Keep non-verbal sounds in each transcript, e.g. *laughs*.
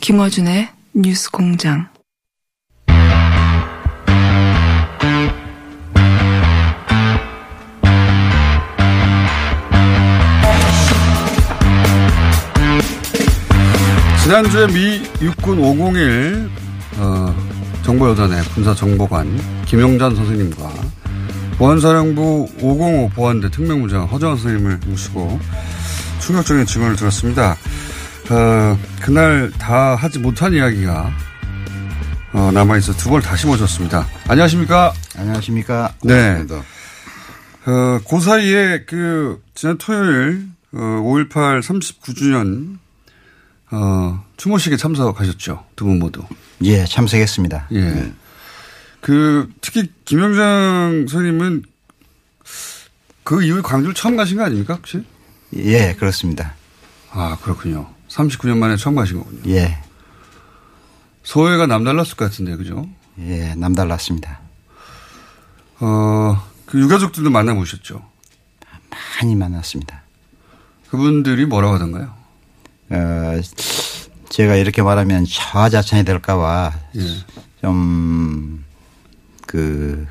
김어준의 뉴스 공장. 지난주에 미 육군 501 어, 정보여단의 군사정보관 김영잔 선생님과 보안사령부 505 보안대 특명부장 허정환 선생님을 모시고 충격적인 증언을 들었습니다. 어, 그날 다 하지 못한 이야기가 어, 남아있어 두 번 다시 모셨습니다. 안녕하십니까? 안녕하십니까? 네. 어, 그 사이에 그 지난 토요일 어, 5.18 39주년 어, 추모식에 참석하셨죠. 두 분 모두. 예, 참석했습니다. 예. 네. 그 특히 김영장 선생님은 그 이후에 광주를 처음 가신 거 아닙니까 혹시? 예, 그렇습니다. 아 그렇군요. 39년 만에 처음 가신 거군요. 예, 소회가 남달랐을 것 같은데 그죠? 예, 남달랐습니다. 어, 그 유가족들도 만나보셨죠? 많이 만났습니다. 그분들이 뭐라고 하던가요? 어, 제가 이렇게 말하면 자화자찬이 될까봐 예. 좀, 그,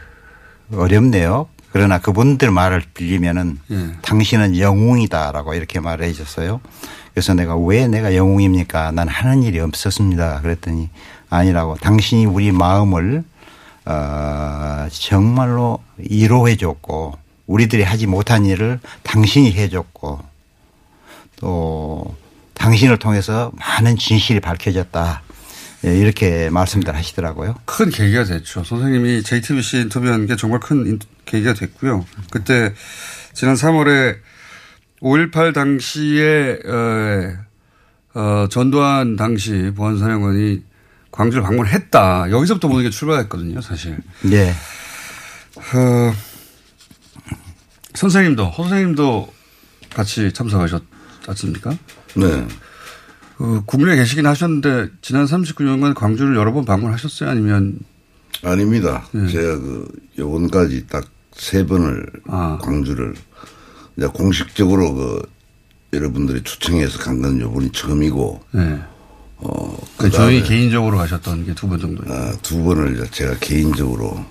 어렵네요. 그러나 그분들 말을 빌리면은 예. 당신은 영웅이다라고 이렇게 말을 해 줬어요. 그래서 내가 왜 내가 영웅입니까? 난 하는 일이 없었습니다. 그랬더니 아니라고 당신이 우리 마음을 어, 정말로 이로해 줬고 우리들이 하지 못한 일을 당신이 해 줬고 또 당신을 통해서 많은 진실이 밝혀졌다. 예, 이렇게 말씀들 하시더라고요. 큰 계기가 됐죠. 선생님이 JTBC 인터뷰한 게 정말 큰 인- 계기가 됐고요. 그때 지난 3월에 5.18 당시에 어, 어, 전두환 당시 보안사령관이 광주를 방문했다. 여기서부터 모든 게 출발했거든요, 사실. 예. 어, 선생님도, 허 선생님도 같이 참석하셨지 않습니까? 네. 그 국내에 계시긴 하셨는데 지난 39년간 광주를 여러 번 방문하셨어요? 아니면 아닙니다. 제가 그 요번까지 딱 세 번을 아. 광주를 이제 공식적으로 그 여러분들이 초청해서 간 건 요번이 처음이고 네. 어, 그 저희 개인적으로 가셨던 게 두 번 정도. 아, 두 번을 제가 개인적으로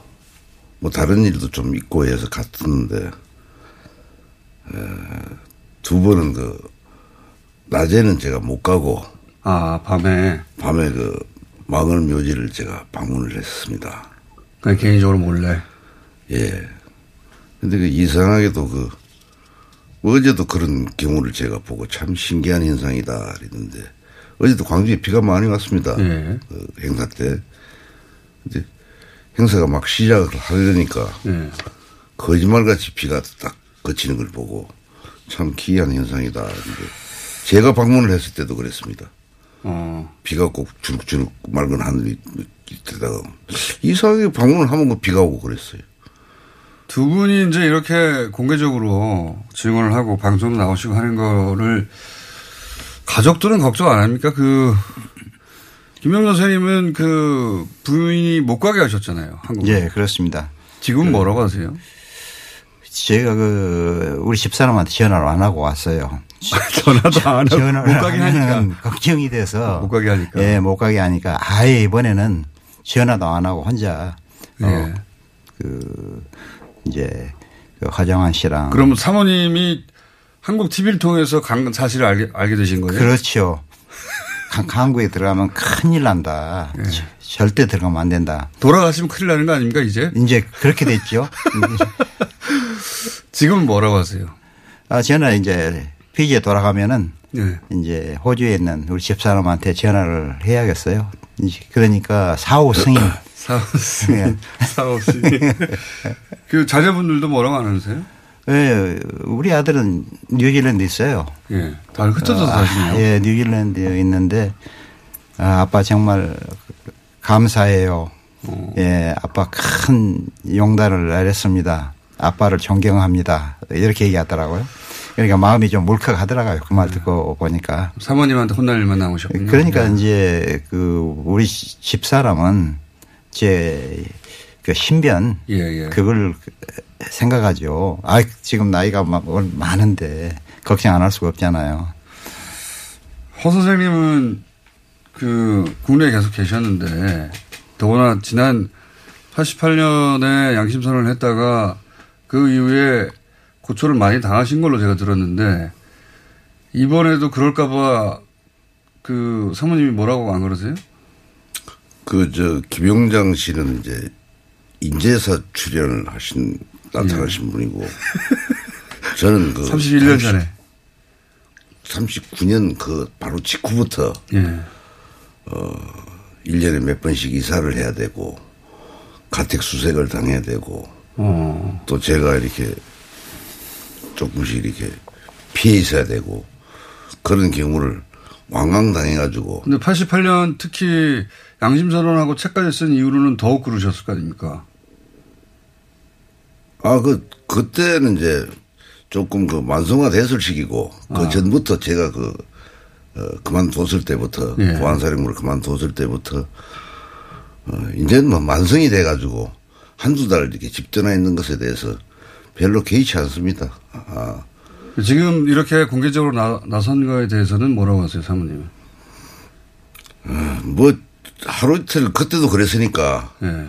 뭐 다른 일도 좀 있고 해서 갔었는데 에, 두 번은 그 낮에는 제가 못 가고 아 밤에 밤에 그 망을 묘지를 제가 방문을 했습니다. 그냥 개인적으로 몰래. 예. 근데 그 이상하게도 그 어제도 그런 경우를 제가 보고 참 신기한 현상이다 그랬는데 어제도 광주에 비가 많이 왔습니다. 예. 그 행사 때. 근데 행사가 막 시작을 하려니까 예. 거짓말같이 비가 딱 그치는 걸 보고 참 기이한 현상이다. 근데 제가 방문을 했을 때도 그랬습니다. 어. 비가 꼭 주룩주룩 맑은 하늘이 있다가 이상하게 방문을 하면 그 비가 오고 그랬어요. 두 분이 이제 이렇게 공개적으로 증언을 하고 방송도 나오시고 하는 거를 가족들은 걱정 안 합니까? 그 김영선 선생님은 그 부인이 못 가게 하셨잖아요. 한국. 예, 그렇습니다. 지금 뭐라고 하세요? 제가 그 우리 집사람한테 전화를 안 하고 왔어요. *laughs* 전화도 안 하고 전화를 못 가게 하니까. 걱정이 돼서 못 가게 하니까. 예, 못 가게 하니까 아예 이번에는 전화도 안 하고 혼자 예. 어, 그 이제 그 화정환 씨랑 그러면 사모님이 한국 TV를 통해서 간 사실을 알게, 알게 되신 거예요? 그렇죠. 강- 한국에 들어가면 큰일 난다. 예. 저- 절대 들어가면 안 된다. 돌아가시면 큰일 나는 거 아닙니까, 이제? 이제 그렇게 됐죠. *laughs* 지금은 뭐라고 하세요? 아, 저는 이제 피지에 돌아가면은 예. 이제 호주에 있는 우리 집사람한테 전화를 해야겠어요. 그러니까 사후 승인. *coughs* 사오씨. 예. 사오씨. 그 자녀분들도 뭐라고 안 하세요? 예, 우리 아들은 뉴질랜드 있어요. 예. 다 흩어져서 아, 사시네요. 예, 뉴질랜드에 있는데 아, 아빠 정말 감사해요. 어. 예, 아빠 큰 용단을 내렸습니다. 아빠를 존경합니다. 이렇게 얘기하더라고요. 그러니까 마음이 좀 울컥하더라고요. 그 말 듣고 보니까. 사모님한테 혼날 일만 남으셨군요. 그러니까 예. 이제 그 우리 집 사람은 제 그 신변 예, 예. 그걸 생각하죠. 아, 지금 나이가 막 많은데 걱정 안 할 수가 없잖아요. 허 선생님은 그 국내에 계속 계셨는데 더구나 지난 88년에 양심 선언을 했다가 그 이후에 고초를 많이 당하신 걸로 제가 들었는데 이번에도 그럴까봐 그 사모님이 뭐라고 안 그러세요? 그, 저, 김용장 씨는 이제 인재사 출연을 하신, 나타나신 분이고, 저는 그. 31년 전에. 39년 그 바로 직후부터 예. 1년에 몇 번씩 이사를 해야 되고, 가택 수색을 당해야 되고, 어. 또 제가 이렇게 조금씩 이렇게 피해 있어야 되고, 그런 경우를 왕왕 당해가지고, 근데 88년 특히 양심 선언하고 책까지 쓴 이후로는 더욱 그러셨을 거 아닙니까? 아, 그, 그때는 이제 조금 그 만성화 됐을 시기고, 그 전부터 제가 그, 어, 그만뒀을 때부터, 예. 보안사령부를 그만뒀을 때부터, 어, 이제는 뭐 만성이 돼가지고, 한두 달 이렇게 집전화 있는 것에 대해서 별로 개의치 않습니다. 아, 지금 이렇게 공개적으로 나, 나선 거에 대해서는 뭐라고 하세요, 사모님? 뭐, 하루 이틀 그때도 그랬으니까, 예.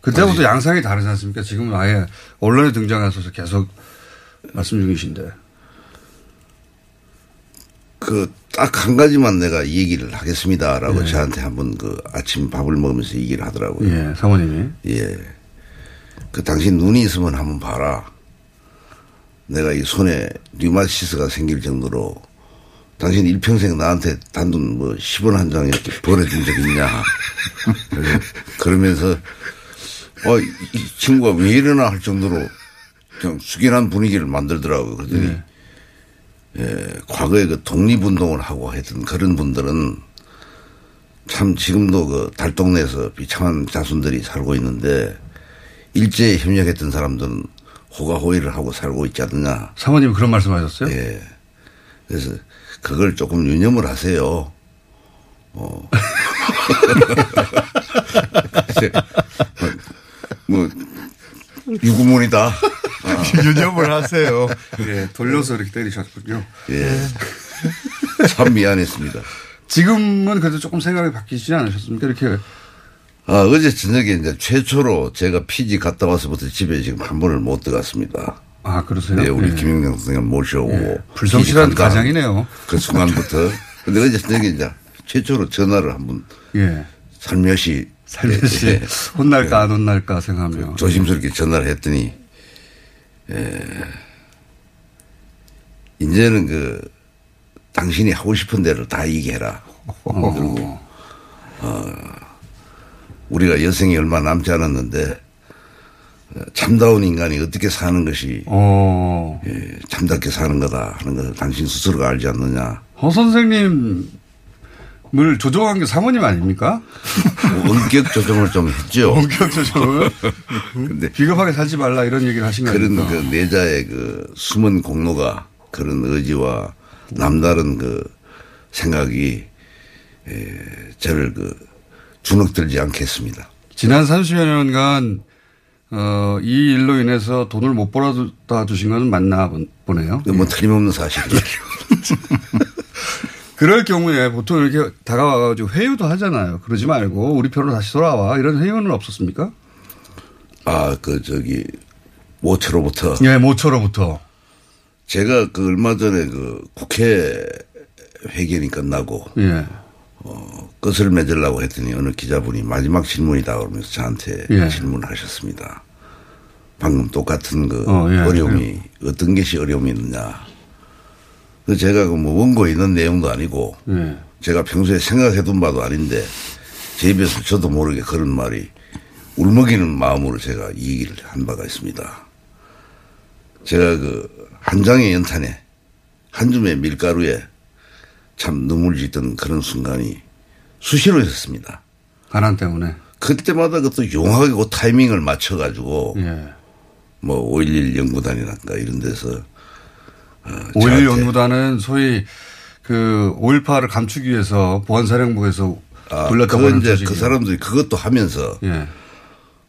그때부터 양상이 다르지 않습니까? 지금은 아예 언론에 등장하셔서 계속 말씀 중이신데. 그, 딱 한 가지만 내가 이 얘기를 하겠습니다라고 저한테 한번 그 아침 밥을 먹으면서 얘기를 하더라고요. 예, 사모님이. 예. 그 당신 눈이 있으면 한번 봐라. 내가 이 손에 류마티스가 생길 정도로 당신 일평생 나한테 단돈 뭐 10원 한 장 이렇게 벌어준 적 있냐. *laughs* 그러면서 어, 이- 이 친구가 왜 이러나 할 정도로 그냥 숙연한 분위기를 만들더라고요. 그랬더니 예, 과거에 그 독립운동을 하고 했던 그런 분들은 참 지금도 그 달동네에서 비참한 자손들이 살고 있는데 일제에 협력했던 사람들은 호가호위를 하고 살고 있지 않느냐. 사모님 그런 말씀 하셨어요? 예. 그래서 그걸 조금 유념을 하세요. 어. *laughs* 뭐, 유구문이다. 유념을 하세요. 예, 돌려서 이렇게 때리셨군요. 예. 참 미안했습니다. 지금은 그래도 조금 생각이 바뀌시지 않으셨습니까? 이렇게. 아, 어제 저녁에 이제 최초로 제가 피지 갔다 와서부터 집에 지금 한 번을 못 들어갔습니다. 아, 그러세요? 네, 우리 예. 김영장 선생님 모셔오고. 예. 불성실한. 가장이네요. 그 순간부터. 근데 어제 저녁에 이제 최초로 전화를 한번 예. 살며시. 살며시 예, 예. 혼날까 안 혼날까 생각하며. 조심스럽게 전화를 했더니, 에, 이제는 그, 당신이 하고 싶은 대로 다 얘기해라. 그리고, 어, 우리가 여생이 얼마 남지 않았는데, 어, 참다운 인간이 어떻게 사는 것이 어. 예, 참답게 사는 거다 하는 것을 당신 스스로가 알지 않느냐. 허 선생님을 조종한 게 사모님 아닙니까? 뭐 원격 조정을 좀 했죠. *laughs* 원격 조종을? 근데 비겁하게 살지 말라 이런 얘기를 하신 거 그런 아닙니까? 그 내자의 그 숨은 공로가 그런 의지와 남다른 그 생각이 에, 저를 그 주눅들지 않게 했습니다. 지난 30여 년간 어, 이 일로 인해서 돈을 못 벌어다 주신 건 맞나 보네요. 뭐 틀림없는 사실이에요. 그럴 경우에 보통 이렇게 다가와가지고 회유도 하잖아요. 그러지 말고 우리 편으로 다시 돌아와. 이런 회유는 없었습니까? 아, 그, 저기, 모처로부터. 예, 모처로부터. 제가 그 얼마 전에 그 국회 회견이 끝나고. 예. 어, 끝을 맺으려고 했더니 어느 기자분이 마지막 질문이다 그러면서 저한테 예. 질문을 하셨습니다. 방금 똑같은 그 어, 예, 어려움이 어떤 것이 어려움이 있느냐. 그 제가 그뭐 원고에 있는 내용도 아니고 예. 제가 평소에 생각해둔 바도 아닌데 제 입에서 저도 모르게 그런 말이 울먹이는 마음으로 제가 이 얘기를 한 바가 있습니다. 제가 그 한 장의 연탄에 한 줌의 밀가루에 참 눈물 짓던 그런 순간이 수시로 있었습니다. 가난 때문에. 그때마다 그것도 용하게 그 타이밍을 맞춰가지고 예. 뭐 5.11 연구단이랄까 이런 데서 어, 5.11 저한테 연구단은 소위 그 5.18을 감추기 위해서 보안사령부에서 아, 그건 하는 이제. 그 사람들이 그것도 하면서 예.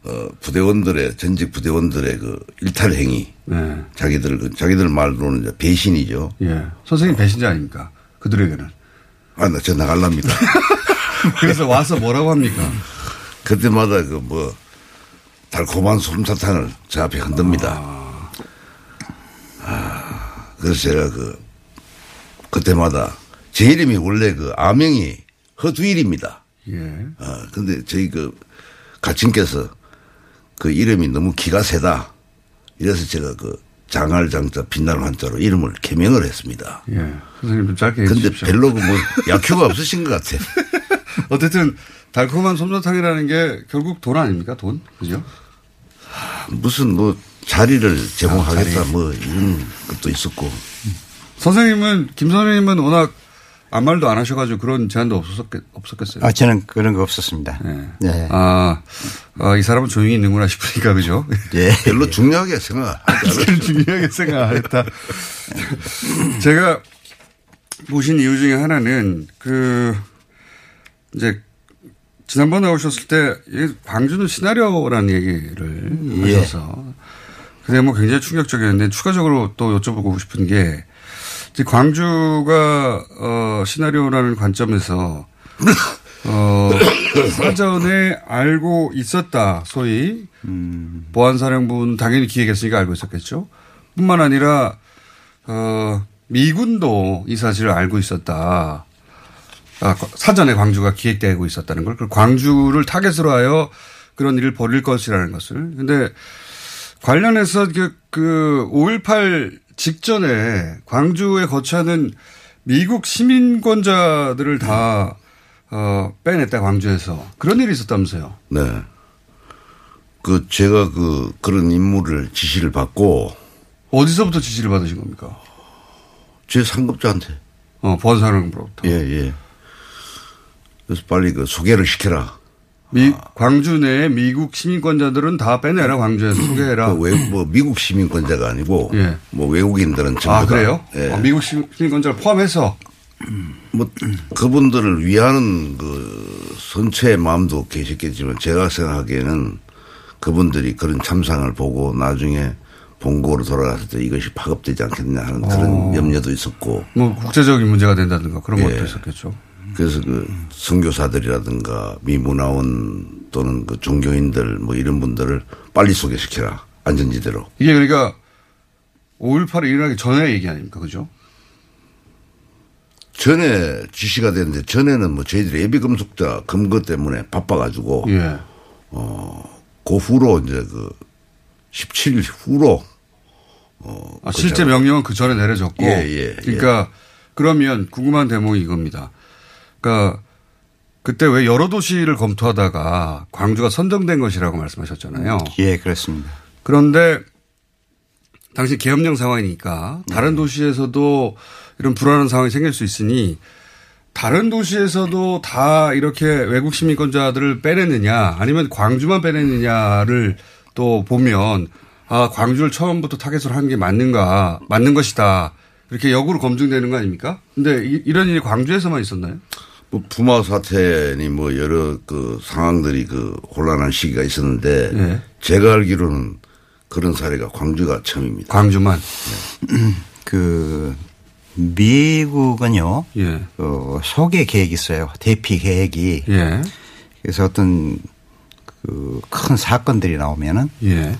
어, 부대원들의 전직 부대원들의 그 일탈 행위 예. 자기들 그 자기들 말로는 배신이죠. 예. 선생님 배신자 아닙니까? 그들에게는. 아, 나 저 나갈랍니다. *laughs* 그래서 와서 뭐라고 합니까? 그때마다 그 뭐 달콤한 솜사탕을 제 앞에 흔듭니다. 아, 그래서 제가 그 그때마다 제 이름이 원래 그 아명이 허두일입니다. 예. 아, 근데 저희 그 가친께서 그 이름이 너무 기가 세다. 이래서 제가 그 장알장자 빛나는 한자로 이름을 개명을 했습니다. 예. 선생님 좀 짧게 근데. 별로 그뭐 약효가 없으신 것 같아요. *laughs* 어쨌든 달콤한 솜사탕이라는 게 결국 돈 아닙니까? 돈? 그죠? 무슨 뭐 자리를 제공하겠다 뭐 이런 것도 있었고 선생님은, 김 선생님은 워낙 아무 말도 안 하셔가지고 그런 제안도 없었겠, 없었겠어요. 아, 저는 그런 거 없었습니다. 예. 네. 아, 아, 이 사람은 조용히 있는구나 싶으니까, 그죠? *laughs* 예. 별로 중요하게 생각. 그걸 *laughs* 중요하게 생각했다. 제가 모신 이유 중에 하나는 그 이제 지난번에 오셨을 때 광주는 시나리오라는 얘기를 예. 하셔서 그 대목 굉장히 충격적이었는데 추가적으로 또 여쭤보고 싶은 게 광주가 어 시나리오라는 관점에서 어 *coughs* 사전에 알고 있었다 소위 보안사령부는 당연히 기획했으니까 알고 있었겠죠. 뿐만 아니라 어 미군도 이 사실을 알고 있었다. 아, 사전에 광주가 기획되고 있었다는 걸. 광주를 타겟으로 하여 그런 일을 벌일 것이라는 것을. 근데 관련해서 그, 그, 5.18 직전에 광주에 거처하는 미국 시민권자들을 다, 어, 빼냈다, 광주에서. 그런 일이 있었다면서요. 네. 그 제가 그 그런 임무를 지시를 받고 어디서부터 지시를 받으신 겁니까? 제 상급자한테 어, 보안사령부로부터. 예 예. 그래서 빨리 그 소개를 시켜라. 미, 광주 내에 미국 시민권자들은 다 빼내라, 광주에서 소개해라. 그 외, 뭐 미국 시민권자가 아니고 예. 뭐 외국인들은 전부 아, 다. 그래요? 예. 어, 미국 시민권자를 포함해서. 뭐 그분들을 위하는 그 선체의 마음도 계셨겠지만 제가 생각하기에는 그분들이 그런 참상을 보고 나중에 본고로 돌아갔을 때 이것이 파급되지 않겠냐 하는 그런 염려도 있었고 뭐 국제적인 문제가 된다든가 그런 예. 것도 있었겠죠. 그래서 그 선교사들이라든가 미문화원 또는 그 종교인들 뭐 이런 분들을 빨리 소개시켜라 안전지대로 이게 그러니까 5.18이 일어나기 전에 얘기 아닙니까? 그죠? 전에 지시가 됐는데 전에는 뭐 저희들이 예비금속자 검거 때문에 바빠가지고 예. 그 후로 이제 그 17일 후로 어 아, 실제 명령은 그 전에 내려졌고. 예, 예, 그러니까 그러면 궁금한 대목이 이겁니다. 그러니까 그때 왜 여러 도시를 검토하다가 광주가 선정된 것이라고 말씀하셨잖아요. 예, 그렇습니다. 그런데 당시 계엄령 상황이니까 다른 도시에서도 이런 불안한 상황이 생길 수 있으니 다른 도시에서도 다 이렇게 외국 시민권자들을 빼냈느냐 아니면 광주만 빼냈느냐를 또 보면 아 광주를 처음부터 타겟으로 한 게 맞는가 맞는 것이다 이렇게 역으로 검증되는 거 아닙니까? 근데 이, 런 일이 광주에서만 있었나요? 뭐 부마 사태니 뭐 여러 그 상황들이 그 혼란한 시기가 있었는데 예. 제가 알기로는 그런 사례가 광주가 처음입니다. 광주만. 그 미국은요. 예. 어, 소개 계획이 있어요. 대피 계획이. 예. 그래서 어떤 그 큰 사건들이 나오면은 예.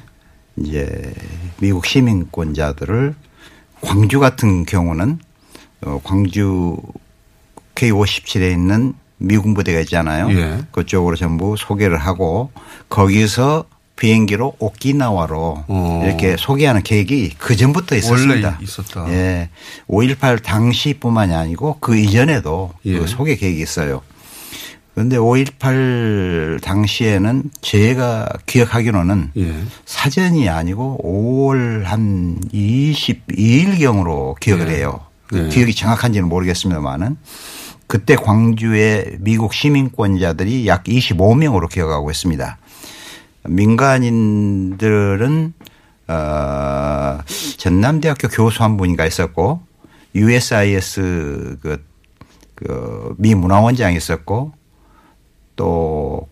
이제 미국 시민권자들을 광주 같은 경우는 어, 광주 K57에 있는 미군 부대가 있잖아요. 예. 그쪽으로 전부 소개를 하고 거기서 비행기로 오키나와로 어. 이렇게 소개하는 계획이 그 전부터 있었습니다. 원래 있었다. 예. 5.18 당시뿐만이 아니고 그 이전에도 예. 그 소개 계획이 있어요. 그런데 5.18 당시에는 제가 기억하기로는 예. 사전이 아니고 5월 한 22일경으로 기억을 네. 해요. 그 네. 기억이 정확한지는 모르겠습니다만은 그때 광주에 미국 시민권자들이 약 25명으로 기억하고 있습니다. 민간인들은 어, 전남대학교 교수 한 분인가 있었고 USIS 그, 그, 미 문화원장이 있었고 또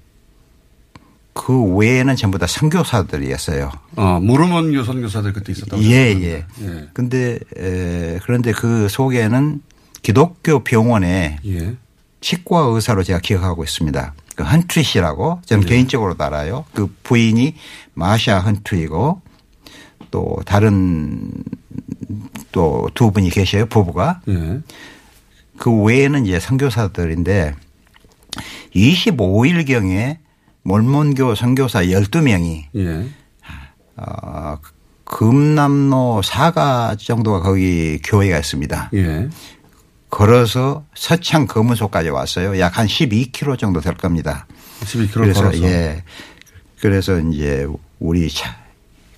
그 외에는 전부 다 선교사들이었어요. 어, 무르먼 교 선교사들 그때 있었다고. 예. 예. 예. 근데 에, 그런데 그 속에는 기독교 병원에 예. 치과 의사로 제가 기억하고 있습니다. 그 헌트리 씨라고 저는 네. 개인적으로도 알아요. 그 부인이 마샤 헌트리고 또 다른 또 두 분이 계셔요. 부부가. 예. 그 외에는 이제 선교사들인데 25일 경에 몰몬교 선교사 12명이 예. 어, 금남로 사가 정도가 거기 교회가 있습니다. 예. 걸어서 서창 검은소까지 왔어요. 약 한 12km 정도 될 겁니다. 12km 그래서 걸어서. 예. 그래서 이제 우리 차,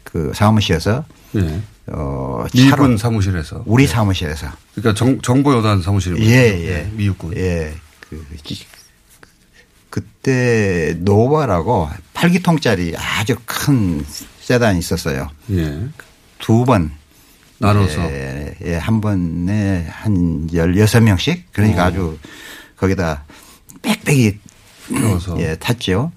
그 사무실에서 예. 어 미군 차로 사무실에서. 우리 예. 사무실에서 그러니까 정, 정보 여단 사무실이군요. 예, 예. 미육군. 예. 그, 지- 그때 노바라고 8기통짜리 아주 큰 세단이 있었어요. 예. 두 번. 나눠서. 예, 예, 한 번에 한 16명씩 그러니까 어. 아주 거기다 빽빽이 넣어서. 예, 탔죠.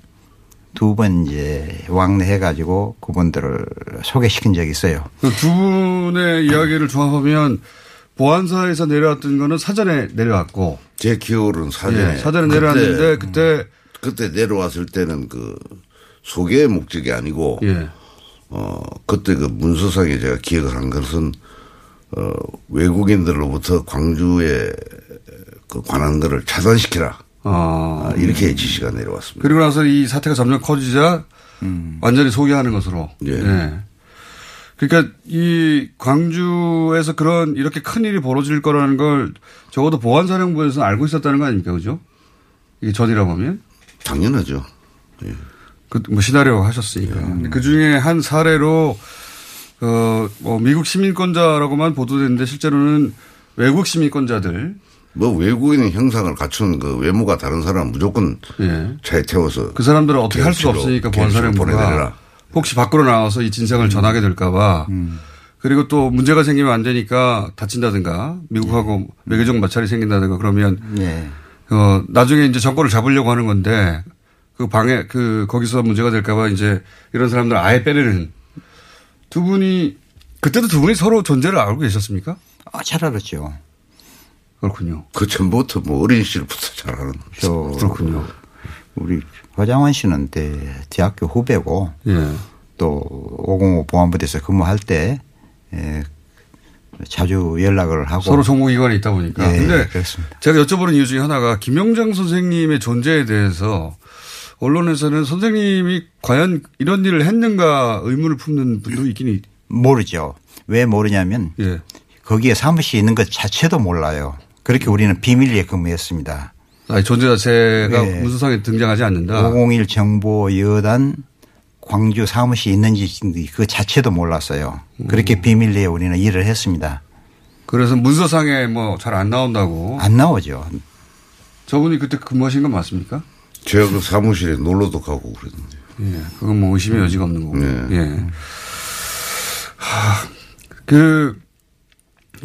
두 번 이제 왕래 해 가지고 그분들을 소개시킨 적이 있어요. 그두 분의 이야기를 종합하면 보안사에서 내려왔던 거는 사전에 내려왔고. 제 기억으로는 사전에 예, 사전에 그때, 내려왔는데 그때 그때 내려왔을 때는 그 소개의 목적이 아니고 예. 어 그때 그 문서상에 제가 기억을 한 것은 어 외국인들로부터 광주에 그 관한 거를 차단시키라 아, 아, 이렇게 지시가 내려왔습니다. 그리고 나서 이 사태가 점점 커지자 완전히 소개하는 것으로. 예. 그러니까 이 광주에서 그런 이렇게 큰 일이 벌어질 거라는 걸 적어도 보안사령부에서 알고 있었다는 거 아닙니까? 그죠? 이게 전이라 보면. 당연하죠. 그, 뭐, 시나리오 하셨으니까. 그 중에 한 사례로, 어, 뭐, 미국 시민권자라고만 보도됐는데 실제로는 외국 시민권자들. 뭐 외국인 형상을 갖춘 그 외모가 다른 사람 무조건 예. 차에 태워서 그 사람들은 어떻게 할 수가 갱치로, 없으니까 보안사령부가 보내드려라. 혹시 밖으로 나와서 이 진상을 전하게 될까봐 그리고 또 문제가 생기면 안 되니까 다친다든가 미국하고 외교적 마찰이 생긴다든가 그러면 예. 어 나중에 이제 정권을 잡으려고 하는 건데 그 방에 그 거기서 문제가 될까봐 이제 이런 사람들 아예 빼내는 두 분이 그때도 두 분이 서로 존재를 알고 계셨습니까? 아, 잘 알았죠. 그렇군요. 그 전부터 뭐 어린 시절부터 잘 아는 저 그렇군요. 우리 화장원 씨는 대, 대학교 후배고 예. 또505 보안부대에서 근무할 때 예, 자주 연락을 하고 서로 정보기관에 있다 보니까. 예, 근데 그렇습니다. 제가 여쭤보는 이유 중에 하나가 김영장 선생님의 존재에 대해서 언론에서는 선생님이 과연 이런 일을 했는가 의문을 품는 분도 있긴 있. 모르죠. 왜 모르냐면 예. 거기에 사무실이 있는 것 자체도 몰라요. 그렇게 우리는 비밀리에 근무했습니다. 아니, 존재 자체가 예. 문서상에 등장하지 않는다. 501 정보 여단 광주 사무실이 있는지 그 자체도 몰랐어요. 음. 그렇게 비밀리에 우리는 일을 했습니다. 그래서 문서상에 뭐 잘 안 나온다고. 안 나오죠. 저분이 그때 근무하신 건 맞습니까? 제가 그 사무실에 놀러도 가고 그랬는데 예. 그건 뭐 의심의 여지가 없는 거고. 네. 예. 하, 그,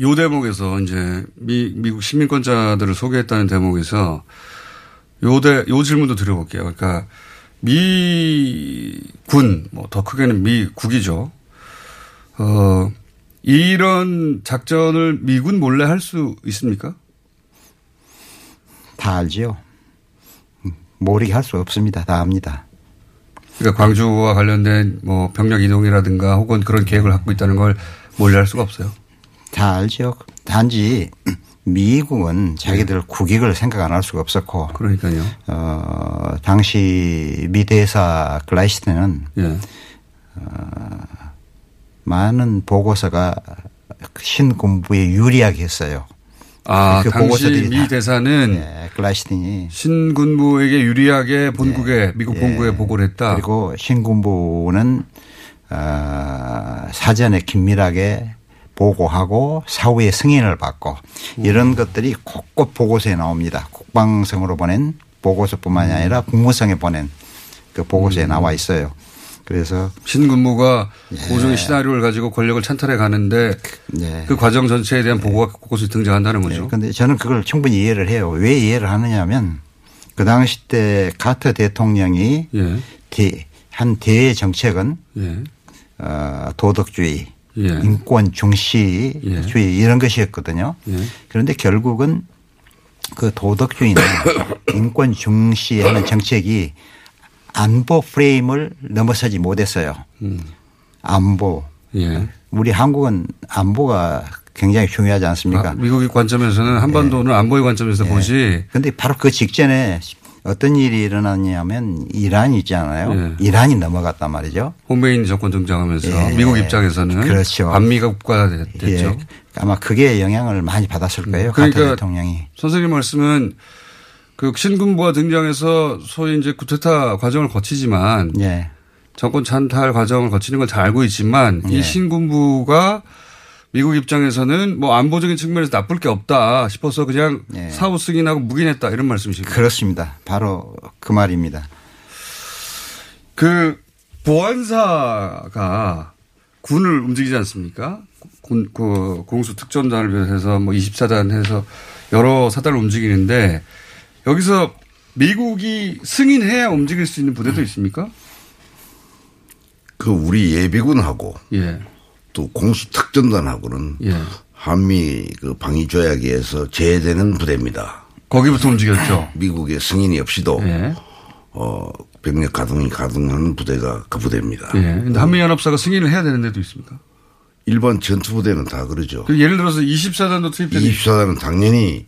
요 대목에서 이제 미, 미국 시민권자들을 소개했다는 대목에서 요 대, 요 질문도 드려볼게요. 그러니까 미군, 뭐 더 크게는 미국이죠. 어, 이런 작전을 미군 몰래 할 수 있습니까? 다 알지요. 모르게 할 수 없습니다. 다 압니다. 그러니까 광주와 관련된 뭐 병력 이동이라든가 혹은 그런 계획을 갖고 있다는 걸 몰래 할 수가 없어요. 다 알죠. 단지 *clears throat* 미국은 자기들 국익을 생각 안 할 수가 없었고. 그러니까요. 어, 당시 미 대사 글라이스틴은 예. 어, 많은 보고서가 신군부에 유리하게 했어요. 아, 그 당시 보고서들이 미 다- 대사는 네, 글라이스틴이 신군부에게 유리하게 본국에 미국 예. 본국에 보고를 했다. 그리고 신군부는 어, 사전에 긴밀하게 보고하고 사후에 승인을 받고 이런 것들이 곳곳 보고서에 나옵니다. 국방성으로 보낸 보고서뿐만이 아니라 국무성에 보낸 그 보고서에 나와 있어요. 그래서 신군부가 예. 고종의 시나리오를 가지고 권력을 찬탈해 가는데 네. 그 과정 전체에 대한 보고가 곳곳에 등장한다는 거죠. 그런데 저는 그걸 충분히 이해를 해요. 왜 이해를 하느냐면 그 당시 때 카터 대통령이 예. 대- 한 대정책은 예. 어, 도덕주의, 예. 인권 중시주의 이런 것이었거든요. 예. 그런데 결국은 그 도덕주의나 *coughs* 인권 중시하는 정책이 안보 프레임을 넘어서지 못했어요. 안보. 예. 우리 한국은 안보가 굉장히 중요하지 않습니까? 아, 미국의 관점에서는 한반도는 안보의 관점에서 보지 근데 바로 그 직전에 어떤 일이 일어났냐면 이란이 있잖아요. 예. 이란이 넘어갔단 말이죠. 홈메인 정권 등장하면서 예. 미국 입장에서는 그렇죠. 됐- 됐죠. 예. 아마 그게 영향을 많이 받았을 거예요. 그러니까 대통령이. 선생님 말씀은 그 신군부가 등장해서 소위 이제 구테타 과정을 거치지만 예. 정권 찬탈 과정을 거치는 걸 잘 알고 있지만 이 예. 신군부가 미국 입장에서는 뭐 안보적인 측면에서 나쁠 게 없다 싶어서 그냥 예. 사후 승인하고 묵인했다 이런 말씀이십니까? 그렇습니다. 바로 그 말입니다. 그 보안사가 군을 움직이지 않습니까? 군, 그 공수 특전단을 비롯해서 뭐 24단 해서 여러 사단을 움직이는데 여기서 미국이 승인해야 움직일 수 있는 부대도 있습니까? 그 우리 예비군하고 예. 또 공수 특전단하고는 예. 한미 그 방위 조약에서 제외되는 부대입니다. 거기부터 움직였죠. 미국의 승인이 없이도 예. 어 병력 가동이 가능한 부대가 그 부대입니다. 예. 근데 한미연합사가 승인을 해야 되는 데도 있습니까? 일반 전투 부대는 다 그러죠. 그 예를 들어서 24단도 투입된 24단은 당연히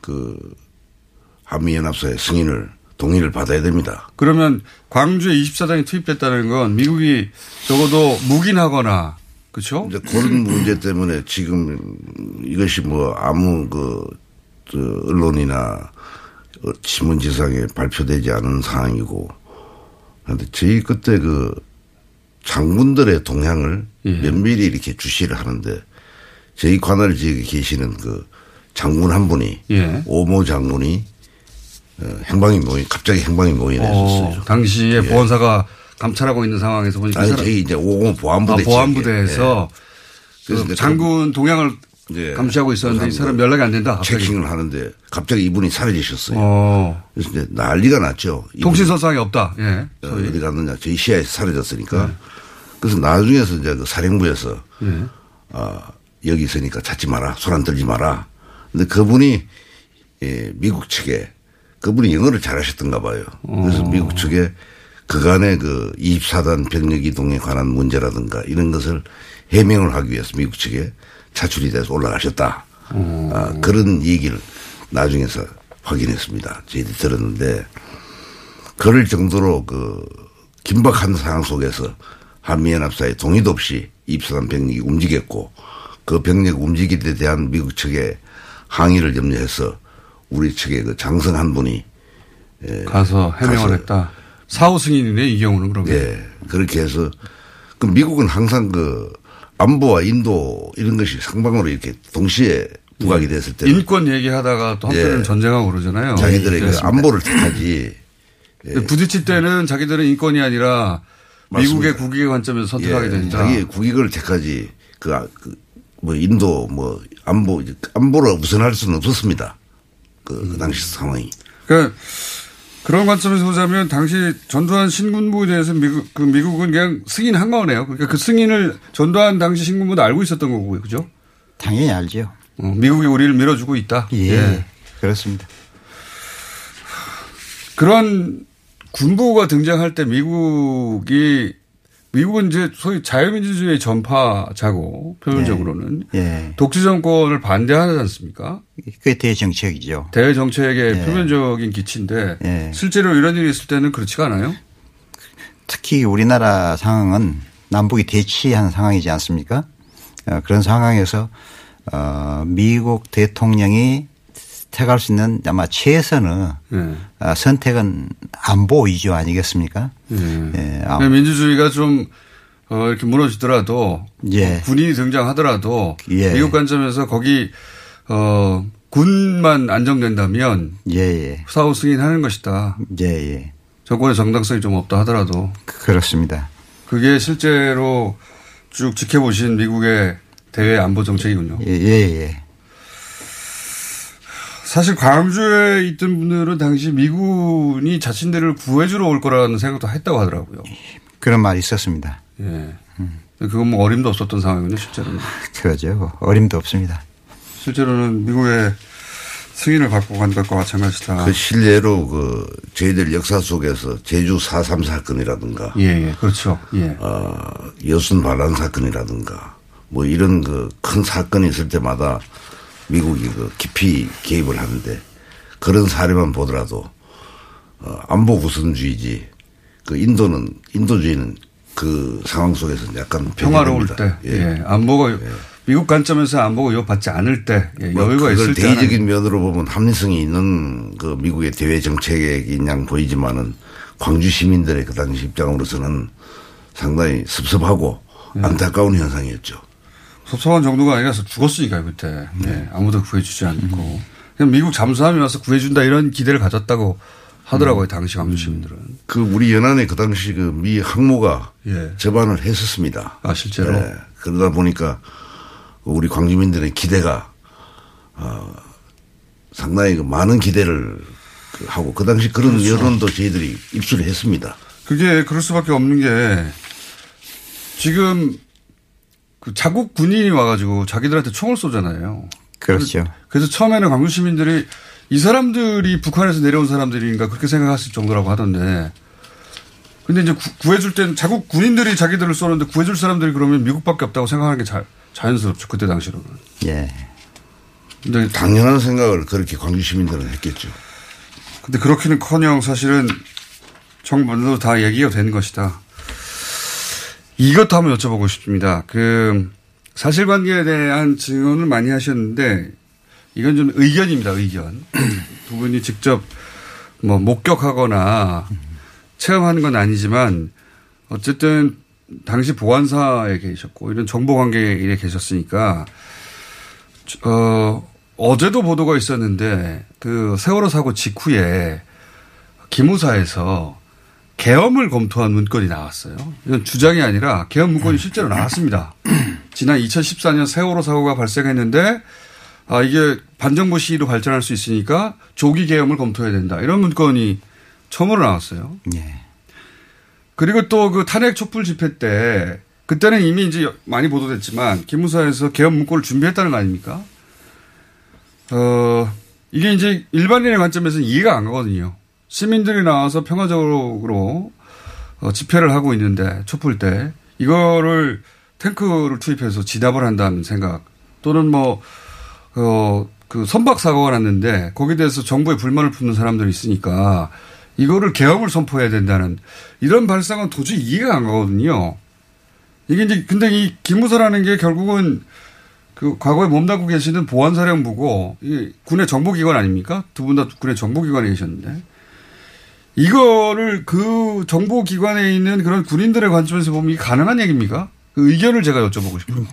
그 한미연합사의 승인을 동의를 받아야 됩니다. 그러면 광주에 24단이 투입됐다는 건 미국이 적어도 묵인하거나 그렇죠? 이제 그런 문제 때문에 지금 이것이 뭐 아무 그, 저 언론이나 어, 신문지상에 발표되지 않은 사항이고 그런데 저희 그때 그 장군들의 동향을 예. 면밀히 이렇게 주시를 하는데 저희 관할 지역에 계시는 그 장군 한 분이 예. 오모 장군이 어, 행방이 모인 갑자기 행방이 모인했었어요. 어, 당시에 보안사가 감찰하고 있는 상황에서 보니까 아니 저희 이제 50 보안부대 아, 보안부대에서. 그래서 그 장군 동향을 예. 감시하고 있었는데 이 사람 연락이 안 된다. 갑자기. 체킹을 하는데 갑자기 이분이 사라지셨어요. 어, 그래서 이제 난리가 났죠. 통신선상이 없다. 예. 어, 소위. 어디 갔느냐. 저희 시야에서 사라졌으니까. 그래서 나중에서 이제 그 사령부에서 예. 아, 여기 있으니까 찾지 마라. 손안 들지 마라. 근데 그분이 예, 미국 측에 그분이 영어를 잘하셨던가 봐요. 그래서 어. 미국 측에 그간의 그 24단 병력 이동에 관한 문제라든가 이런 것을 해명을 하기 위해서 미국 측에 차출이 돼서 올라가셨다. 어. 아, 그런 얘기를 나중에서 확인했습니다. 저희들이 들었는데 그럴 정도로 그 긴박한 상황 속에서 한미연합사의 동의도 없이 24단 병력이 움직였고 그 병력 움직일 때 대한 미국 측의 항의를 염려해서 우리 측의 그 장성 한 분이 가서 해명을 가서- 했다. 사후 승인이네 이 경우는 그러면. 예 그렇게 해서 그 미국은 항상 그 안보와 인도 이런 것이 상방으로 이렇게 동시에 부각이 됐을 때 인권 얘기하다가 또 한편으로는 예. 전쟁하고 그러잖아요. 자기들의 그. 안보를 택하지 *laughs* 근데 부딪힐 때는 자기들은 인권이 아니라 미국의 국익의 관점에서 선택하게 예, 된다. 자기의 국익을 택하지 그, 아- 그뭐 인도 뭐 안보 안보를 우선할 수는 없었습니다. 그, 그 당시 상황이. 그러니까 그런 관점에서 보자면 당시 전두환 신군부에 대해서 미국 그 미국은 그냥 승인한 거네요. 그러니까 그 승인을 전두환 당시 신군부도 알고 있었던 거고요, 그죠? 당연히 알죠. 어, 미국이 우리를 밀어주고 있다. 예, 예. 그렇습니다. 그런 군부가 등장할 때 미국이 미국은 이제 소위 자유민주주의 전파자고 표면적으로는 예. 예. 독재 정권을 반대하지 않습니까? 그게 대정책이죠. 대정책의 예. 표면적인 기치인데 예. 실제로 이런 일이 있을 때는 그렇지가 않아요. 특히 우리나라 상황은 남북이 대치한 상황이지 않습니까? 어, 그런 상황에서 어, 미국 대통령이 택할 수 있는 아마 최선의 예. 아, 선택은 안보 위주 아니겠습니까? 예, 아, 그러니까 민주주의가 좀 어, 이렇게 무너지더라도 예. 어, 군인이 등장하더라도 예. 미국 관점에서 거기 어, 군만 안정된다면 예, 예, 사후 승인하는 것이다. 예, 예. 정권의 정당성이 좀 없다 하더라도 그렇습니다. 그게 실제로 쭉 지켜보신 미국의 대외 안보 정책이군요. 예, 예, 예. 사실 광주에 있던 분들은 당시 미군이 자신들을 구해주러 올 거라는 생각도 했다고 하더라고요. 그런 말이 있었습니다. 예. 그건 뭐 어림도 없었던 상황이군요, 실제로는. 그러죠. 어림도 없습니다. 실제로는 미국의 승인을 받고 간 것과 마찬가지다. 그 실례로 그 저희들 역사 속에서 제주 4.3 사건이라든가 예, 예, 그렇죠. 예. 어, 여순 반란 사건이라든가 뭐 이런 그 큰 사건이 있을 때마다 미국이 그 깊이 개입을 하는데 그런 사례만 보더라도 어, 안보 구선주의지 그 인도는 인도주의는 그 상황 속에서 약간 평화로울 때, 변형됩니다. 예. 안보가 미국 관점에서 안보가 위협받지 않을 때, 예. 뭐 여유가 있을 때. 대의적인 면으로 보면 합리성이 있는 그 미국의 대외 정책인 양 보이지만은 광주 시민들의 그 당시 입장으로서는 상당히 섭섭하고 예. 안타까운 현상이었죠. 섭섭한 정도가 아니라서 죽었으니까요, 그때. 예. 아무도 구해주지 않고. 그냥 미국 잠수함이 와서 구해준다 이런 기대를 가졌다고 하더라고요, 당시 광주 시민들은. 그 우리 연안에 그 당시 그 미 항모가 예. 접안을 했었습니다. 아, 실제로? 예. 그러다 보니까 우리 광주민들의 기대가 어, 상당히 그 많은 기대를 그 하고 그 당시 그런 그렇죠. 여론도 저희들이 입수를 했습니다. 그게 그럴 수밖에 없는 게 지금 그 자국 군인이 와가지고 자기들한테 총을 쏘잖아요. 그렇죠. 그래서 처음에는 광주 시민들이 이 사람들이 북한에서 내려온 사람들인가 그렇게 생각했을 정도라고 하던데. 근데 이제 구, 해줄 때는 자국 군인들이 자기들을 쏘는데 구해줄 사람들이 그러면 미국밖에 없다고 생각하는 게 자, 자연스럽죠. 그때 당시로는. 예. 근데, 당연한 생각을 그렇게 광주 시민들은 했겠죠. 근데 그렇기는 커녕 사실은 정부도 다 얘기가 된 것이다. 이것도 한번 여쭤보고 싶습니다. 그 사실관계에 대한 증언을 많이 하셨는데 이건 좀 의견입니다. 의견. *clears throat* 두 분이 직접 뭐 목격하거나 체험하는 건 아니지만 어쨌든 당시 보안사에 계셨고 이런 정보관계에 계셨으니까 어 어제도 보도가 있었는데 그 세월호 사고 직후에 기무사에서 계엄을 검토한 문건이 나왔어요. 이건 주장이 아니라 계엄 문건이 실제로 나왔습니다. *clears throat* 지난 2014년 세월호 사고가 발생했는데 아 이게 반정부 시위로 발전할 수 있으니까 조기 계엄을 검토해야 된다. 이런 문건이 처음으로 나왔어요. 예. 그리고 또 그 탄핵 촛불 집회 때 그때는 이미 이제 많이 보도됐지만 기무사에서 계엄 문건을 준비했다는 거 아닙니까? 어 이게 이제 일반인의 관점에서는 이해가 안 가거든요. 시민들이 나와서 평화적으로 어, 집회를 하고 있는데 촛불 때 이거를 탱크를 투입해서 진압을 한다는 생각 또는 뭐 어, 그 선박 사고가 났는데 거기에 대해서 정부에 불만을 품는 사람들이 있으니까 이거를 개업을 선포해야 된다는 이런 발상은 도저히 이해가 안 가거든요. 이게 이제 근데 이 기무사라는 게 결국은 그 과거에 몸담고 계시는 보안사령부고 이 군의 정보기관 아닙니까? 두 분 다 군의 정보기관에 계셨는데 이거를 그 정보 기관에 있는 그런 군인들의 관점에서 보면 이게 가능한 얘기입니까? 그 의견을 제가 여쭤보고 싶어요.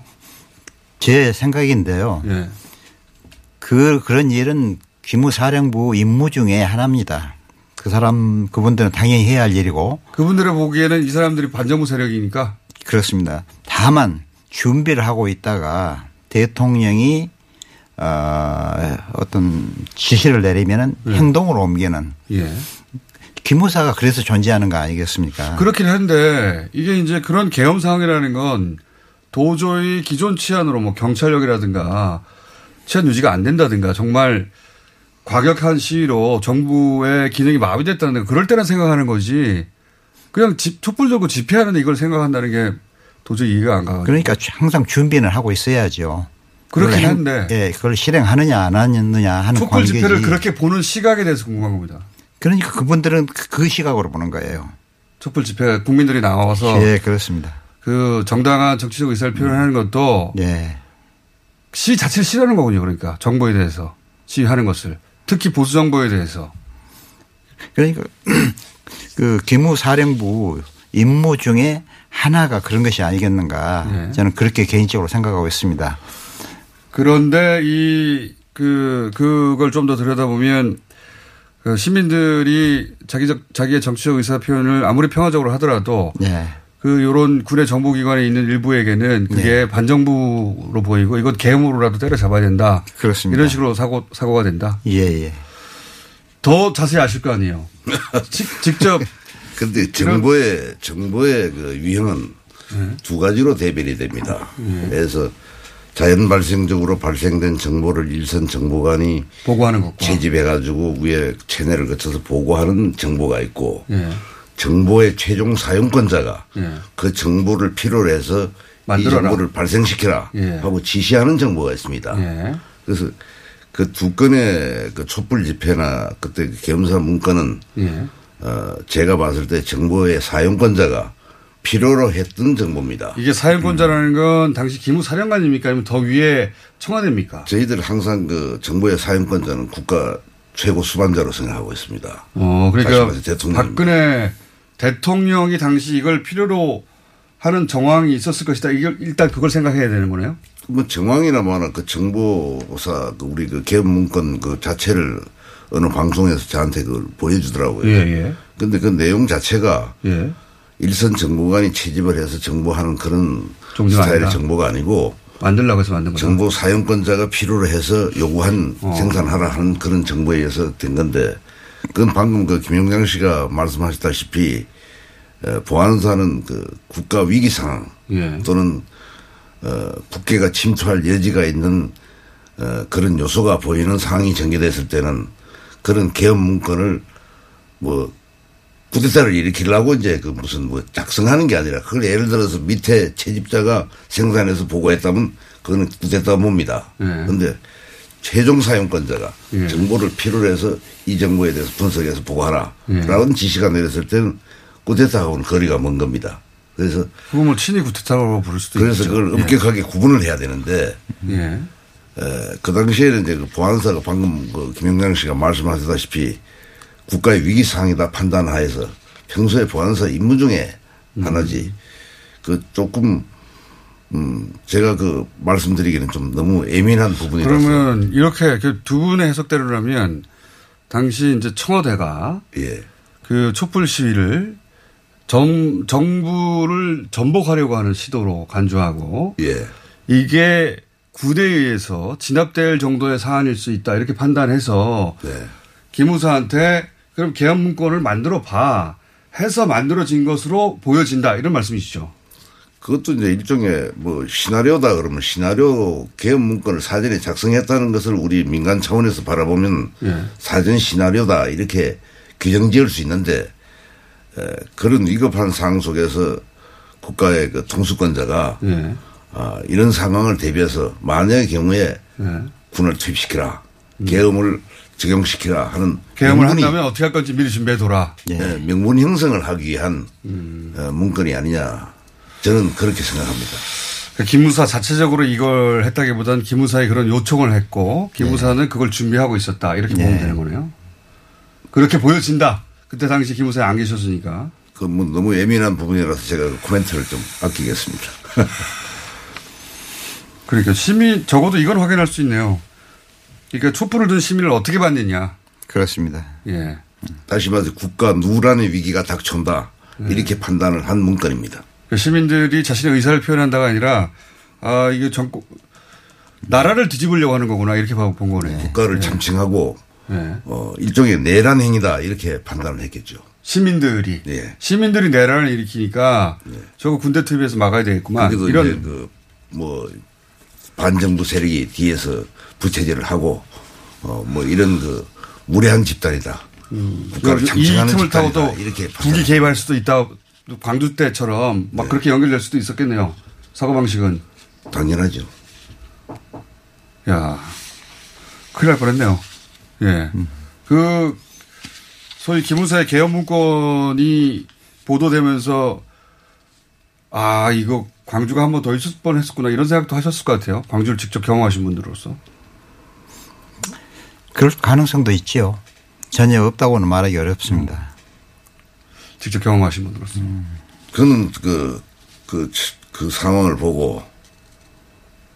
제 생각인데요. 예. 그, 그런 일은 기무사령부 임무 중에 하나입니다. 그 사람, 그분들은 당연히 해야 할 일이고. 그분들의 보기에는 이 사람들이 반정부 세력이니까 그렇습니다. 다만 준비를 하고 있다가 대통령이 어, 어떤 지시를 내리면은 행동으로 옮기는 예. 기무사가 그래서 존재하는 거 아니겠습니까? 그렇긴 한데 이게 이제 그런 계엄 상황이라는 건 도저히 기존 치안으로 뭐 경찰력이라든가 치안 유지가 안 된다든가 정말 과격한 시위로 정부의 기능이 마비됐다는 그럴 때나 생각하는 거지 그냥 집, 촛불 들고 집회하는데 이걸 생각한다는 게 도저히 이해가 안 가거든요. 그러니까 항상 준비는 하고 있어야죠. 그렇긴 한데. 예, 그걸 실행하느냐 안 하느냐 하는 촛불 관계지. 집회를 그렇게 보는 시각에 대해서 궁금한 겁니다. 그러니까 그분들은 그- 그 시각으로 보는 거예요. 촛불 집회 국민들이 나와서 예, 그렇습니다. 그 정당한 정치적 의사를 표현하는 것도 예. 시 자체를 싫어하는 거군요. 그러니까 정보에 대해서 시위하는 것을 특히 보수 정보에 대해서 그러니까 *clears throat* 그 기무사령부 임무 중에 하나가 그런 것이 아니겠는가. 예. 저는 그렇게 개인적으로 생각하고 있습니다. 그런데 이 그 그걸 좀 더 들여다보면 그 시민들이 자기적 자기의 정치적 의사 표현을 아무리 평화적으로 하더라도 예. 그 요런 군의 정보기관에 있는 일부에게는 그게 네. 반정부로 보이고 이건 계엄으로라도 때려잡아야 된다. 그렇습니다. 이런 식으로 사고 사고가 된다. 예, 예. 더 자세히 아실 거 아니에요. *laughs* 직- 직접 근데 정보의 정보의 그 유형은 두 가지로 대별이 됩니다. 그래서 자연 발생적으로 발생된 정보를 일선 정보관이 보고하는 것과 채집해 가지고 위에 채널을 거쳐서 보고하는 정보가 있고 예. 정보의 최종 사용권자가 예. 그 정보를 필요로 해서 이 만들어라. 정보를 발생시켜라 예. 하고 지시하는 정보가 있습니다. 예. 그래서 그 두 건의 그 촛불 집회나 그때 그 겸사 문건은 예. 어, 제가 봤을 때 정보의 사용권자가 필요로 했던 정보입니다. 이게 사용권자라는 건 당시 기무사령관입니까? 아니면 더 위에 청와대입니까? 저희들 항상 그 정보의 사용권자는 국가 최고 수반자로 생각하고 있습니다. 어, 그러니까. 박근혜 대통령이 당시 이걸 필요로 하는 정황이 있었을 것이다. 이걸 일단 그걸 생각해야 되는 거네요. 뭐 정황이나 뭐나 그 정보사 그 우리 그 개업 문건 그 자체를 어느 방송에서 저한테 그걸 보여주더라고요. 예, 예. 근데 그 내용 자체가 예. 일선 정보관이 채집을 해서 정보하는 그런 스타일의 아니다. 정보가 아니고 만들라고 해서 만든 거죠. 정보 사용권자가 필요로 해서 요구한 어. 생산하라 하는 그런 정보에 의해서 된 건데 그건 방금 그 김용장 씨가 말씀하셨다시피 에, 보안사는 그 국가 위기 상황 예. 또는 어, 국계가 침투할 여지가 있는 어, 그런 요소가 보이는 상황이 전개됐을 때는 그런 개업 문건을 뭐 쿠데타를 일으키려고 이제 그 무슨 뭐 작성하는 게 아니라 그걸 예를 들어서 밑에 채집자가 생산해서 보고했다면 그거는 쿠데타 뭡니다. 예. 근데 최종 사용권자가 예. 정보를 필요로 해서 이 정보에 대해서 분석해서 보고하라. 예. 라는 지시가 내렸을 때는 쿠데타하고는 거리가 먼 겁니다. 그래서 그거 뭐 친위 구태타라고 부를 수도 그래서 있죠. 그걸 엄격하게 구분을 해야 되는데 예. 예. 에, 그 당시에는 이제 그 보안사가 방금 그 김영장 씨가 말씀하셨다시피 국가의 위기 상황이다 판단하에서 평소에 보안사 임무 중에 하나지 그 조금 음 제가 그 말씀드리기는 좀 너무 예민한 부분이라서 그러면 이렇게 그두 분의 해석대로라면 당시 이제 청와대가 예 그 촛불 시위를 정, 정부를 전복하려고 하는 시도로 간주하고 예. 이게 군에 의해서 진압될 정도의 사안일 수 있다 이렇게 판단해서 네. 기무사한테 그럼 개헌 문건을 만들어 봐 해서 만들어진 것으로 보여진다 이런 말씀이시죠. 그것도 이제 일종의 뭐 시나리오다 그러면 시나리오 개헌 문건을 사전에 작성했다는 것을 우리 민간 차원에서 바라보면 예. 사전 시나리오다 이렇게 규정 지을 수 있는데 에, 그런 위급한 상황 속에서 국가의 그 통수권자가 예. 아, 이런 상황을 대비해서 만약의 경우에 예. 군을 투입시키라 계엄을 적용시키라 하는 명분이, 한다면 어떻게 할 건지 미리 준비해둬라. 예, 명분 형성을 하기 위한 어, 문건이 아니냐 저는 그렇게 생각합니다. 그 기무사 자체적으로 이걸 했다기보다는 기무사에 그런 요청을 했고 기무사는 그걸 준비하고 있었다 이렇게 보면 네. 되는 거네요. 그렇게 보여진다. 그때 당시 기무사에 안 계셨으니까. 그 뭐 너무 예민한 부분이라서 제가 그 코멘트를 좀 아끼겠습니다. *laughs* 그러니까 시민 적어도 이건 확인할 수 있네요. 그러니까 촛불을 든 시민을 어떻게 받느냐. 그렇습니다. 예. 다시 말해서 국가 누란의 위기가 닥쳐온다 이렇게 판단을 한 문건입니다. 그 시민들이 자신의 의사를 표현한다가 아니라 아 이게 정권 나라를 뒤집으려고 하는 거구나 이렇게 본 거네. 국가를 참칭하고 네. 어, 일종의 내란 행위다 이렇게 판단을 했겠죠. 시민들이 예. 시민들이 내란을 일으키니까 저거 군대 투입해서 막아야 되겠구만. 이런 이제 그뭐 반정부 세력이 뒤에서 부채질을 하고 어 뭐 이런 그 무례한 집단이다. 국가를 이 참칭하는 틈을 타고 집단이다. 또 이렇게 북이 판단. 개입할 수도 있다. 또 광주 때처럼 네. 막 그렇게 연결될 수도 있었겠네요. 사고 방식은 당연하죠. 야 큰일 날 뻔했네요. 예. 그 소위 기무사의 개헌 문건이 보도되면서 아 이거 광주가 한 번 더 있을 뻔했었구나 이런 생각도 하셨을 것 같아요. 광주를 직접 경험하신 분들로서. 그럴 가능성도 있지요. 전혀 없다고는 말하기 어렵습니다. 직접 경험하신 분으로서. 그는 그, 그, 치- 그 상황을 보고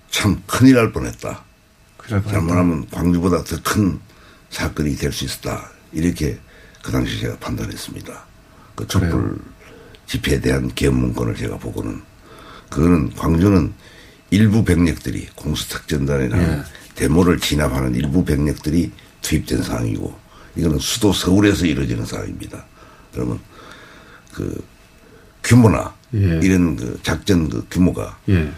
참 큰일 날 뻔했다. 큰일 날 뻔했다. 잘못하면 광주보다 더 큰 사건이 될 수 있었다. 이렇게 그 당시 제가 판단했습니다. 그 촛불 그래요? 집회에 대한 개문권을 제가 보고는 그거는 광주는 일부 병력들이 공수특전단이나 예. 데모를 진압하는 일부 병력들이 투입된 상황이고 이거는 수도 서울에서 이루어지는 상황입니다. 그러면 그 규모나 예. 이런 그 작전 그 규모가 예.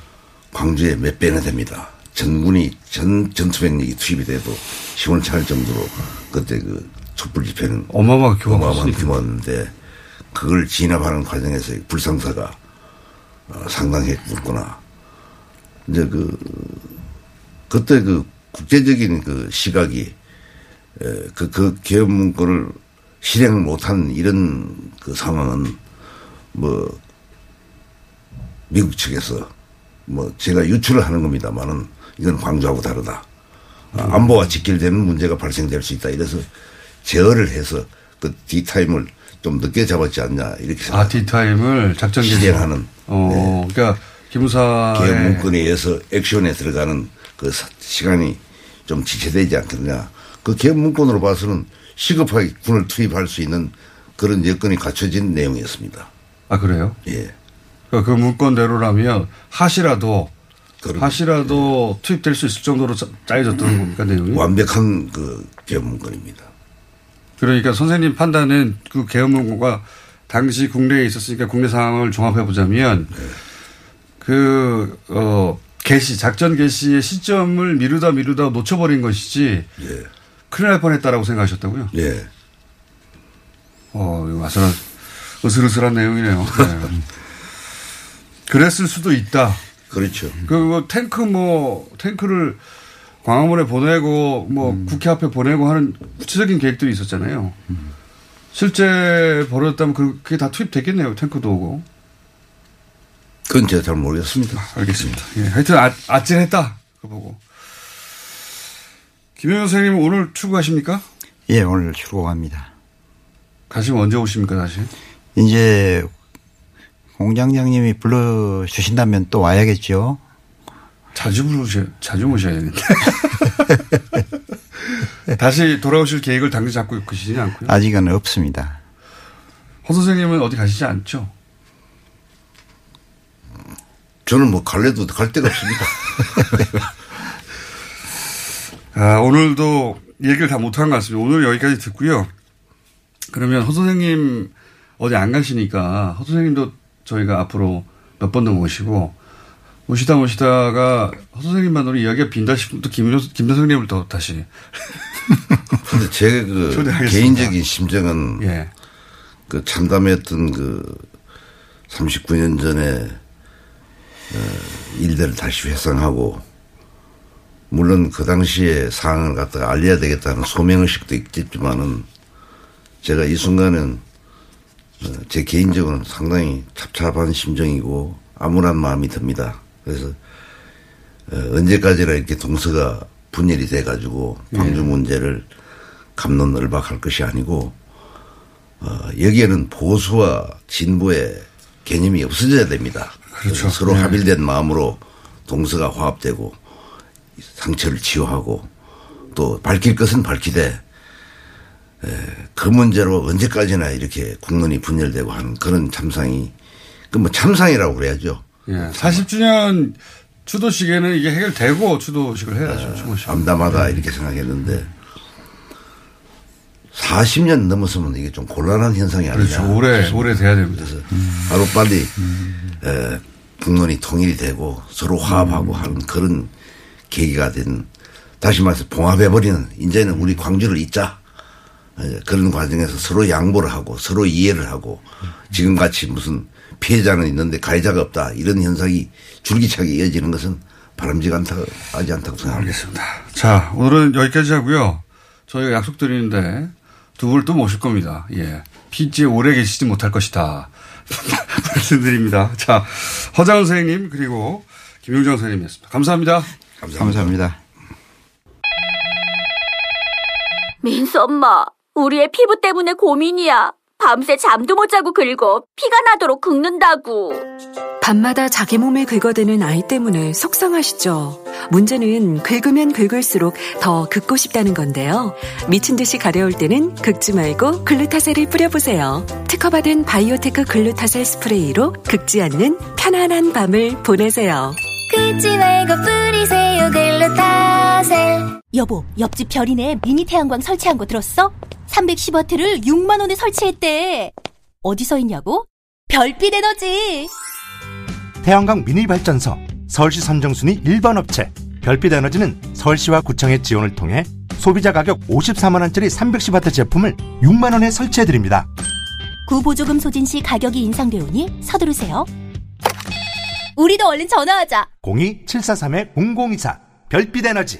광주에 몇 배나 됩니다. 전군이 전 전투병력이 투입이 돼도 시원찮을 정도로 그때 그 촛불 집회는 어마어마한 규모였는데 그걸 진압하는 과정에서 불상사가 어, 상당했구나. 이제 그 그때 그 국제적인 그 시각이 에, 그, 그 개헌 문건을 실행을 못한 이런 그 상황은 뭐 미국 측에서 뭐 제가 유출을 하는 겁니다만은 이건 광주하고 다르다. 아, 안보가 직결되는 문제가 발생될 수 있다. 이래서 제어를 해서 그 D-time을 좀 늦게 잡았지 않냐 이렇게 아, 생각. D-time을 작전. 실행하는 어, 그러니까 기무사의 계엄 문건에 의해서 액션에 들어가는 그 사- 시간이 좀 지체되지 않겠느냐. 그 계엄 문건으로 봐서는 시급하게 군을 투입할 수 있는 그런 여건이 갖춰진 내용이었습니다. 아 그래요? 예. 그, 그 문건대로라면 하시라도 그럼- 하시라도 투입될 수 있을 정도로 짜- 짜여졌던 겁니까 내용이? 완벽한 그 개헌 문건입니다. 그러니까 선생님 판단은 그 개헌 문건과 당시 국내에 있었으니까 국내 상황을 종합해 보자면 그, 어, 개시, 작전 개시의 시점을 미루다 미루다 놓쳐버린 것이지 예. 큰일 날 뻔했다라고 생각하셨다고요? 예. 어, 이거 아슬아, 으슬으슬한 내용이네요. *laughs* 네. 그랬을 수도 있다. 그렇죠. 그, 뭐, 탱크 뭐, 탱크를 광화문에 보내고, 뭐, 음. 국회 앞에 보내고 하는 구체적인 계획들이 있었잖아요. 실제 벌어졌다면 그- 그게 다 투입됐겠네요. 탱크도 오고. 그건 제가 잘 모르겠습니다. 알겠습니다. 예, 하여튼 아, 아찔했다. 그거 보고. 김영현 선생님 오늘 출국하십니까? 예, 오늘 출국합니다. 가시면 언제 오십니까, 다시? 이제 공장장님이 불러 주신다면 또 와야겠죠. 자주 부르셔, 자주 모셔야겠는데. *laughs* 다시 돌아오실 계획을 당장 잡고 계시지 않고요. 아직은 없습니다. 허 선생님은 어디 가시지 않죠? 저는 뭐 갈래도 갈 데가 없습니다. *laughs* 아, 오늘도 얘기를 다 못한 것 같습니다. 오늘 여기까지 듣고요. 그러면 허 선생님 어디 안 가시니까 허 선생님도 저희가 앞으로 몇 번 더 모시고 모시다 모시다가 허 선생님만으로 이야기가 빈다 싶으면 또 김, 김 선생님을 또 다시. *laughs* 근데 제 그. 개인적인 심정은 예. 그 참담했던 그 39년 전에 어, 일들을 다시 회상하고 물론 그 당시에 상황을 갖다가 알려야 되겠다는 소명의식도 있겠지만은 제가 이 순간은 어, 제 개인적으로는 상당히 답답한 심정이고 암울한 마음이 듭니다. 그래서 어, 언제까지나 이렇게 동서가 분열이 돼가지고 광주 문제를 감론을박할 것이 아니고 어, 여기에는 보수와 진보의 개념이 없어져야 됩니다. 그렇죠. 서로 네. 합일된 마음으로 동서가 화합되고 상처를 치유하고 또 밝힐 것은 밝히되 에, 그 문제로 언제까지나 이렇게 국론이 분열되고 하는 그런 참상이 그뭐 참상이라고 그래야죠. 예. 40주년 추도식에는 이게 해결되고 추도식을 해야죠. 추모식. 암담하다 이렇게 생각했는데 40년 넘었으면 이게 좀 곤란한 현상이 아니냐. 그렇죠. 오래 오래 돼야 됩니다. 그래서 하루 빨리 에, 북론이 통일이 되고 서로 화합하고 하는 그런 계기가 된 다시 말해서 봉합해버리는 이제는 우리 광주를 잊자. 에, 그런 과정에서 서로 양보를 하고 서로 이해를 하고 지금 같이 무슨 피해자는 있는데 가해자가 없다 이런 현상이 줄기차게 이어지는 것은 바람직 않다, 하지 않다고 생각합니다. 알겠습니다. 자, 오늘은 여기까지 하고요. 저희가 약속드리는데 두 분을 또 모실 겁니다. 예. 피지에 오래 계시지 못할 것이다. *laughs* 말씀드립니다. 자, 허장훈 선생님 그리고 김용정 선생님이었습니다. 감사합니다. 감사합니다. 민수 엄마, 우리의 피부 때문에 고민이야. 밤새 잠도 못 자고 긁어 피가 나도록 긁는다고. 밤마다 자기 몸에 긁어대는 아이 때문에 속상하시죠? 문제는 긁으면 긁을수록 더 긁고 싶다는 건데요. 미친 듯이 가려울 때는 긁지 말고 글루타셀을 뿌려보세요. 특허받은 바이오테크 글루타셀 스프레이로 긁지 않는 편안한 밤을 보내세요. 긁지 말고 뿌리세요 글루타셀 여보, 옆집 별이네 미니 태양광 설치한 거 들었어? 310와트를 6만 원에 설치했대. 어디서 했냐고? 별빛 에너지. 태양광 미니 발전소 서울시 선정순위 1번 업체 별빛 에너지는 서울시와 구청의 지원을 통해 소비자 가격 54만 원짜리 310와트 제품을 6만 원에 설치해 드립니다. 구 보조금 소진 시 가격이 인상되오니 서두르세요. 우리도 얼른 전화하자. 02-743-0024 별빛 에너지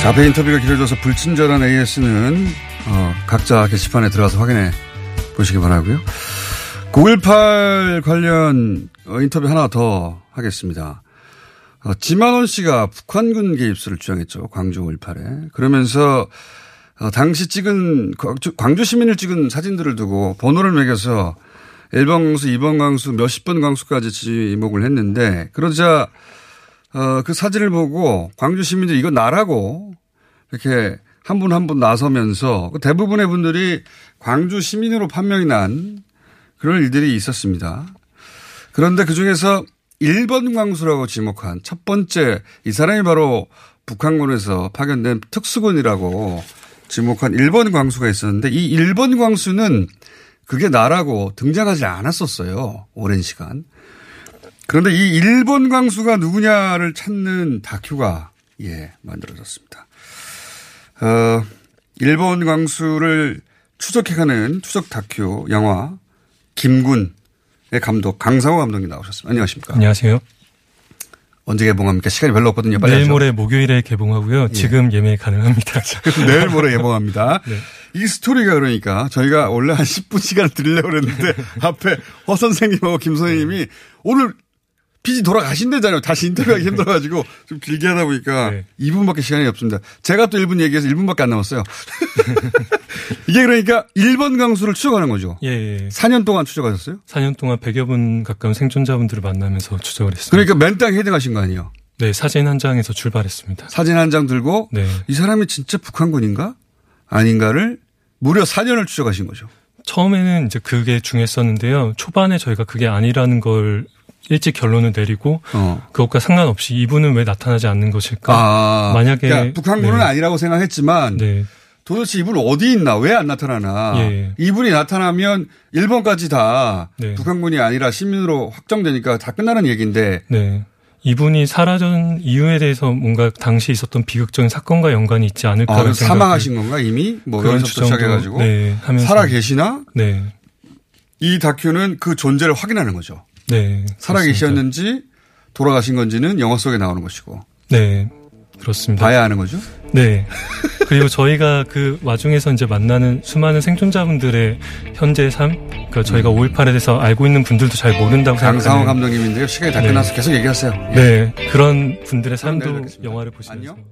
자폐 인터뷰가 길어져서 불친절한 AS는 어, 각자 게시판에 들어가서 확인해 보시기 바라고요. 9.18 관련 어, 인터뷰 하나 더 하겠습니다. 어, 지만원 씨가 북한군 개입수를 주장했죠. 광주 5.18에. 그러면서 어, 당시 찍은 광주, 광주 시민을 찍은 사진들을 두고 번호를 매겨서 1번 강수, 2번 강수, 몇십 번 강수까지 지목을 했는데 그러자 어, 그 사진을 보고 광주 시민들이 이거 나라고 이렇게 한 분 한분 나서면서 그 대부분의 분들이 광주 시민으로 판명이 난 그런 일들이 있었습니다. 그런데 그 중에서 1번 광수라고 지목한 첫 번째 이 사람이 바로 북한군에서 파견된 특수군이라고 지목한 1번 광수가 있었는데 이 1번 광수는 그게 나라고 등장하지 않았었어요. 오랜 시간. 그런데 이 일본 광수가 누구냐를 찾는 다큐가 예 만들어졌습니다. 어, 일본 광수를 추적해가는 추적 다큐 영화 김군의 감독 강상호 감독님 나오셨습니다. 안녕하십니까? 안녕하세요. 언제 개봉합니까? 시간이 별로 없거든요. 빨리 내일. 모레 목요일에 개봉하고요. 예. 지금 예매 가능합니다. *laughs* 내일 모레 예봉합니다. *laughs* 네. 이 스토리가 그러니까 저희가 원래 한 10분 시간을 드리려고 그랬는데 *laughs* 앞에 허 선생님하고 김 선생님이 오늘 피지 돌아가신대잖아요. 다시 인터뷰하기 힘들어가지고 좀 길게 하다 보니까 2분밖에 시간이 없습니다. 제가 또 1분 얘기해서 1분밖에 안 남았어요. *laughs* 이게 그러니까 1번 강수를 추적하는 거죠. 예, 예. 4년 동안 추적하셨어요? 4년 동안 100여 분 가까운 생존자분들을 만나면서 추적을 했습니다. 그러니까 맨땅 헤딩하신 거 아니에요? 네, 사진 한 장에서 출발했습니다. 사진 한 장 들고 네. 이 사람이 진짜 북한군인가? 아닌가를 무려 4년을 추적하신 거죠. 처음에는 이제 그게 중요했었는데요. 초반에 저희가 그게 아니라는 걸 일찍 결론을 내리고 어. 그것과 상관없이 이분은 왜 나타나지 않는 것일까? 아, 만약에 그러니까 북한군은 네. 아니라고 생각했지만 네. 도대체 이분 어디 있나 왜 안 나타나나 예. 이분이 나타나면 일본까지 다 네. 북한군이 아니라 시민으로 확정되니까 다 끝나는 얘기인데 네. 이분이 사라진 이유에 대해서 뭔가 당시 있었던 비극적인 사건과 연관이 있지 않을까라는 아, 사망하신 건가 이미 뭐 그런 추정도, 시작해가지고 네, 하면서 살아 계시나 네. 이 다큐는 그 존재를 확인하는 거죠. 네. 살아 계셨는지 돌아가신 건지는 영화 속에 나오는 것이고 네. 그렇습니다. 봐야 하는 거죠? 네. 그리고 저희가 그 와중에서 이제 만나는 수많은 생존자분들의 현재 삶, 그러니까 저희가 5.18에 대해서 알고 있는 분들도 잘 모른다고 강상호 생각하는 감독님인데요. 시간이 다 네. 끝나서 계속 얘기하세요. 네. 그런 분들의 삶도 영화를 보시면서. 안녕?